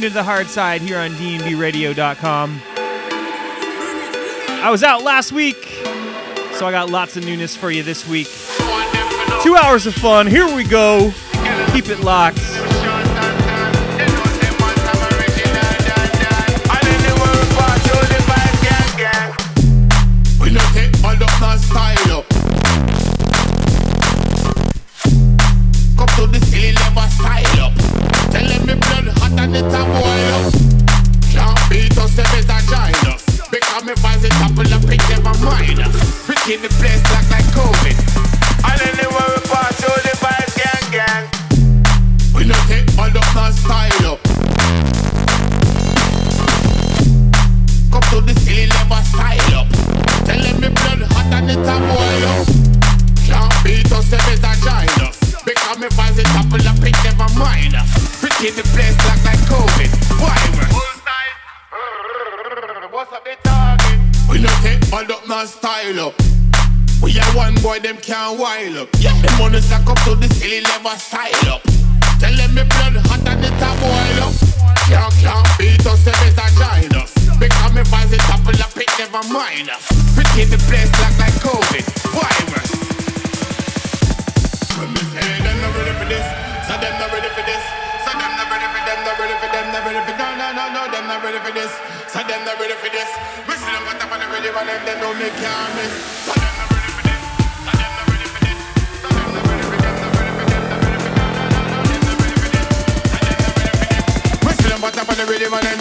tuned into the hard side here on dnbradio.com. I was out last week, so I got lots of newness for you this week. Two hours of fun. Here we go. Keep it locked.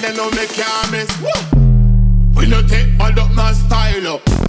you know me can't miss. Woo! We no take bad up, man style up.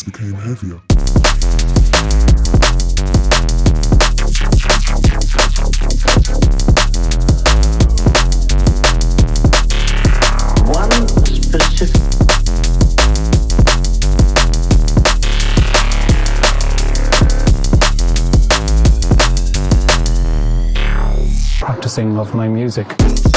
Bass became heavier. One specific practicing of my music.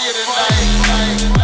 fire tonight.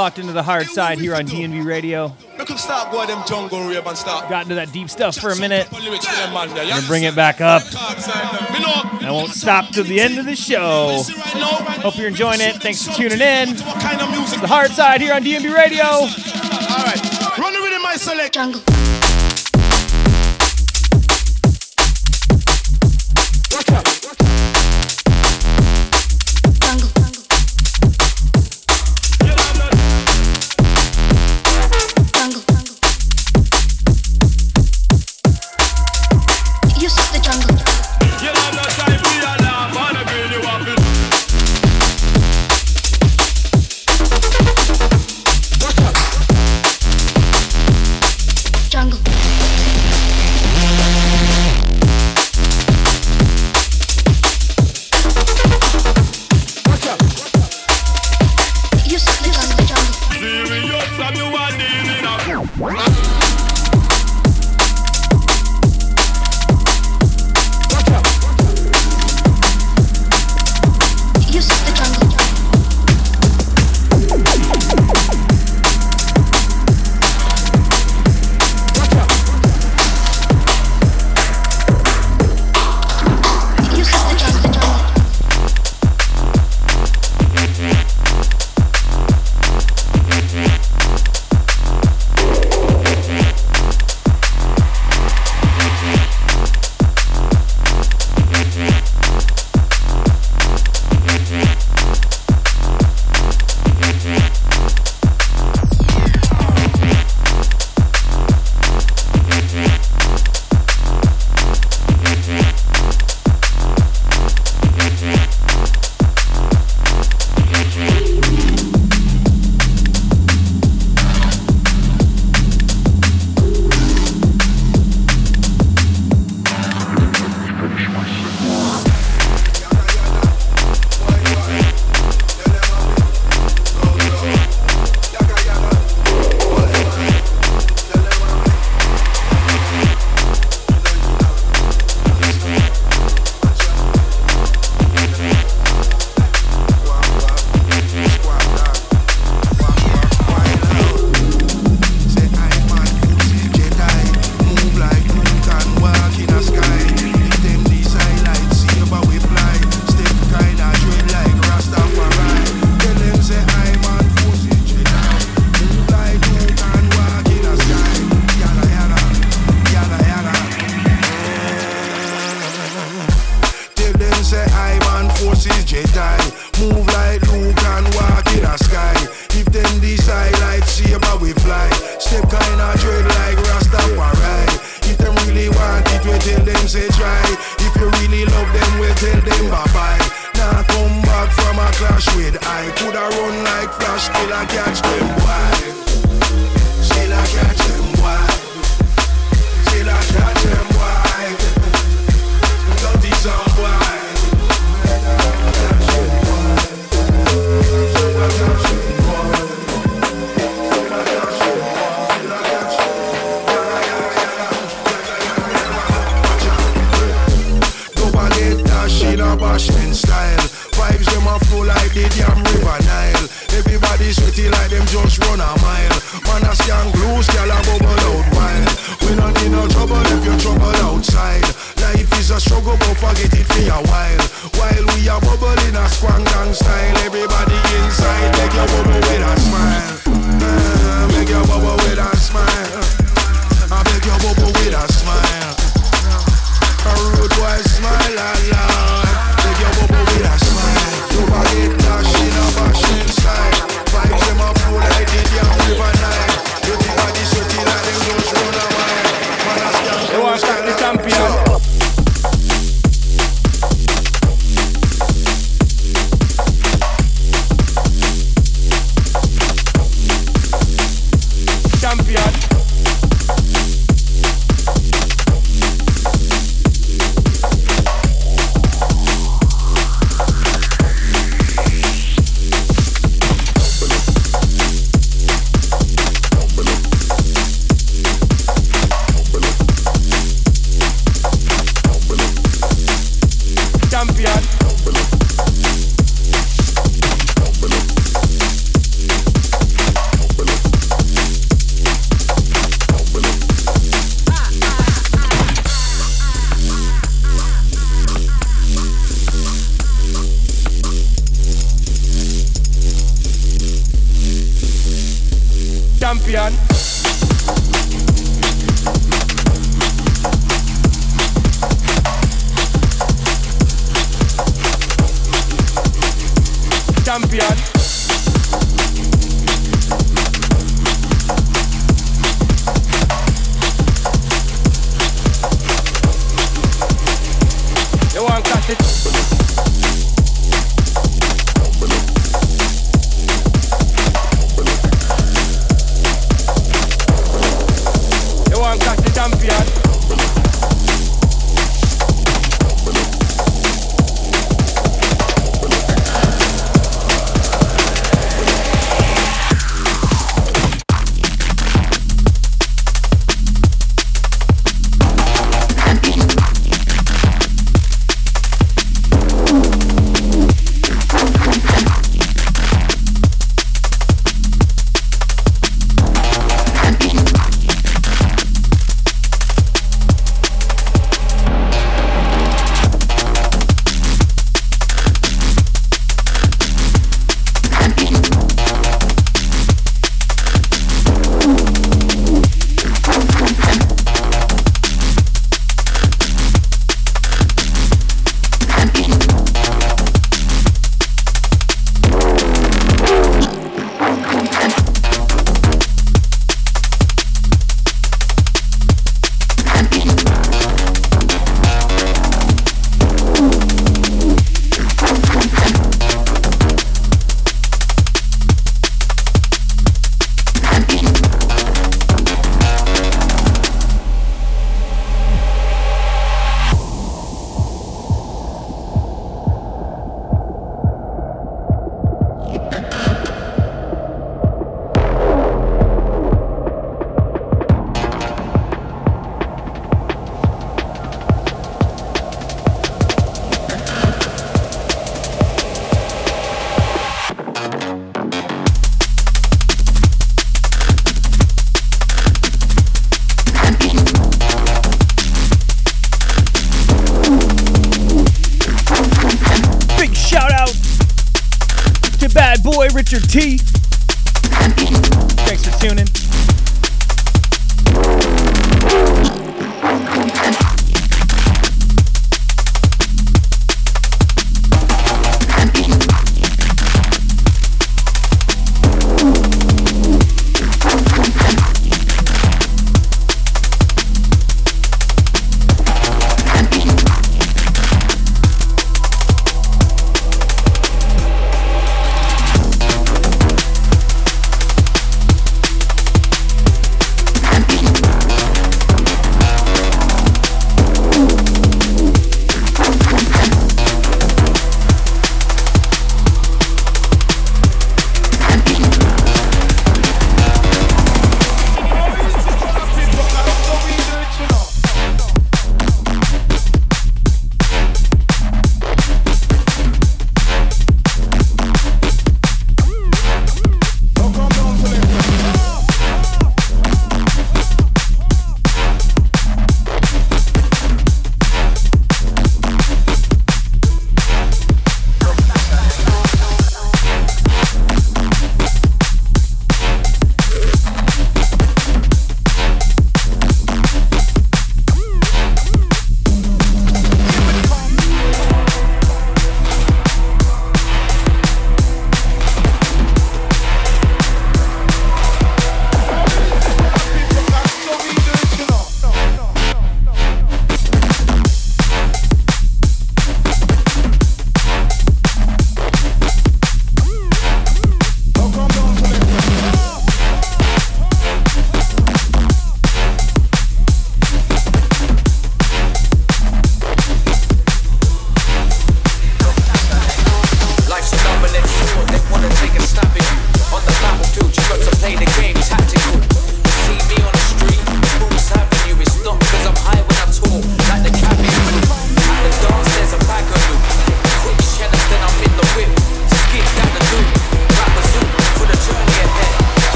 Locked into the hard side here on DNB Radio. start going them jungle rave and start. Got into that deep stuff for a minute. Lyrics for them man there, Gonna bring it back up. I won't stop till the end of the show. Hope you're enjoying it. Thanks for tuning in. What kind of music? The hard side here on DNB Radio. All right. Run the rhythm, my select. Jungle.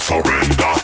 Surrender.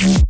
Mm-hmm.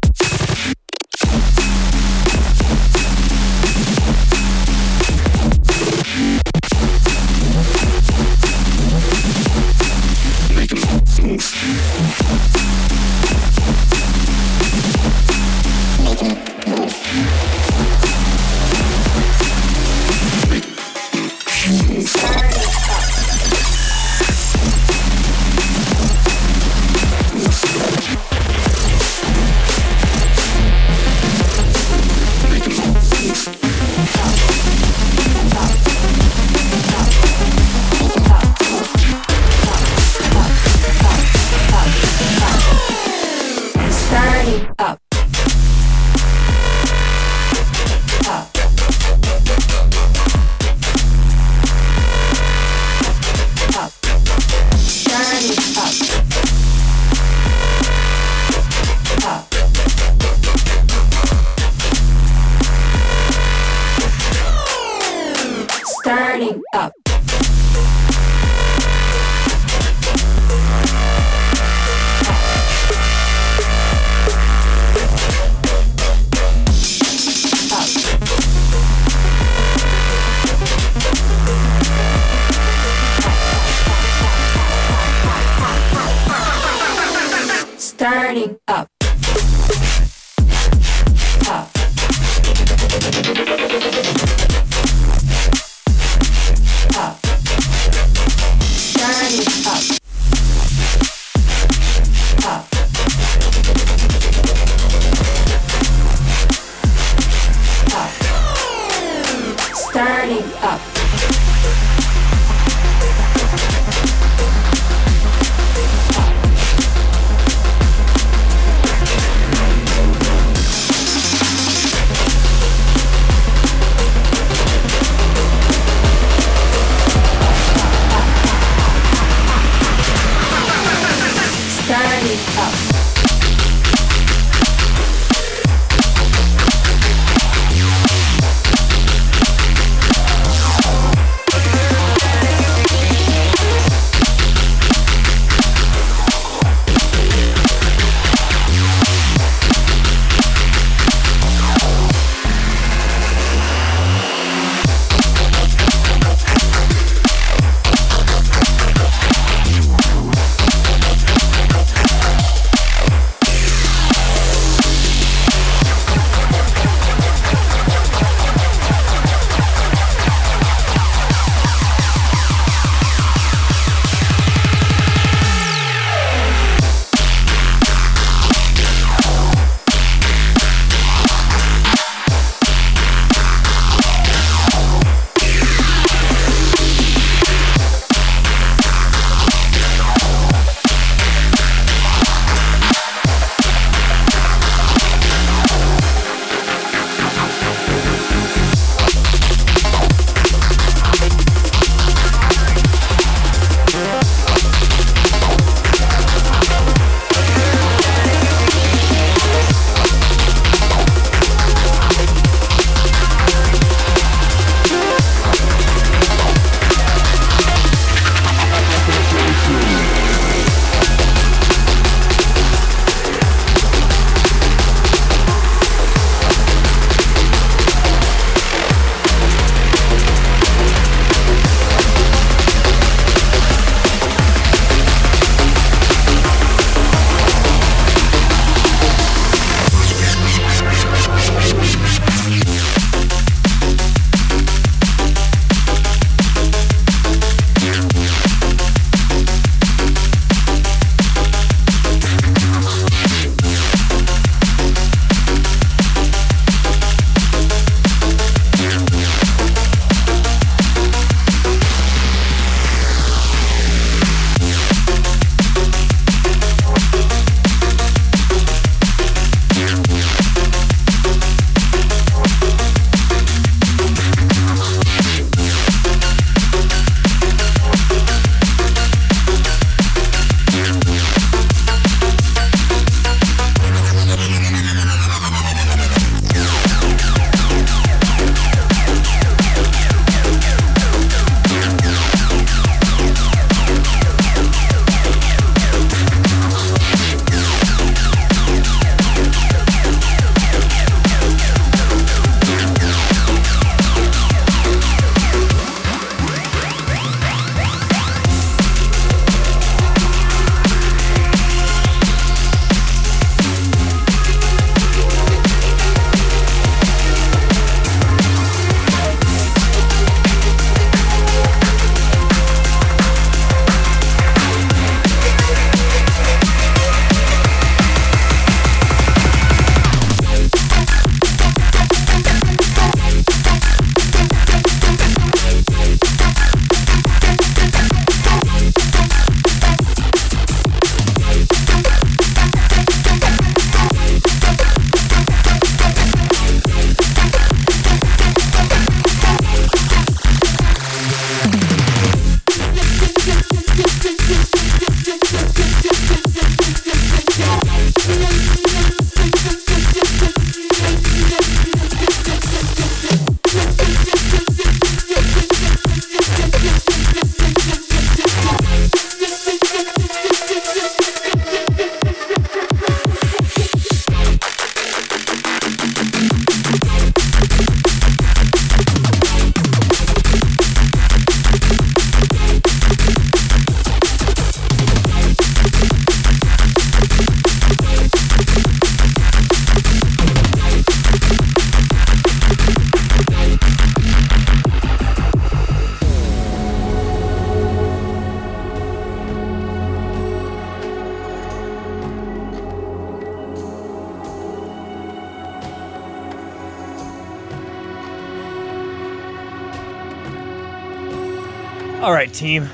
Team.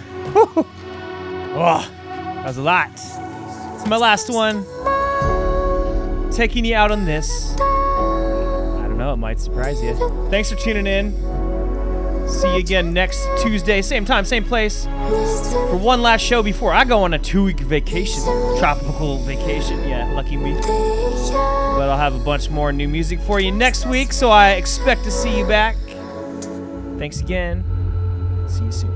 oh, that was a lot. It's my last one. Taking you out on this. I don't know, it might surprise you. Thanks for tuning in. See you again next Tuesday, same time, same place, for one last show before I go on a two week vacation. Tropical vacation. Yeah, lucky me. But I'll have a bunch more new music for you next week, so I expect to see you back. Thanks again. See you soon.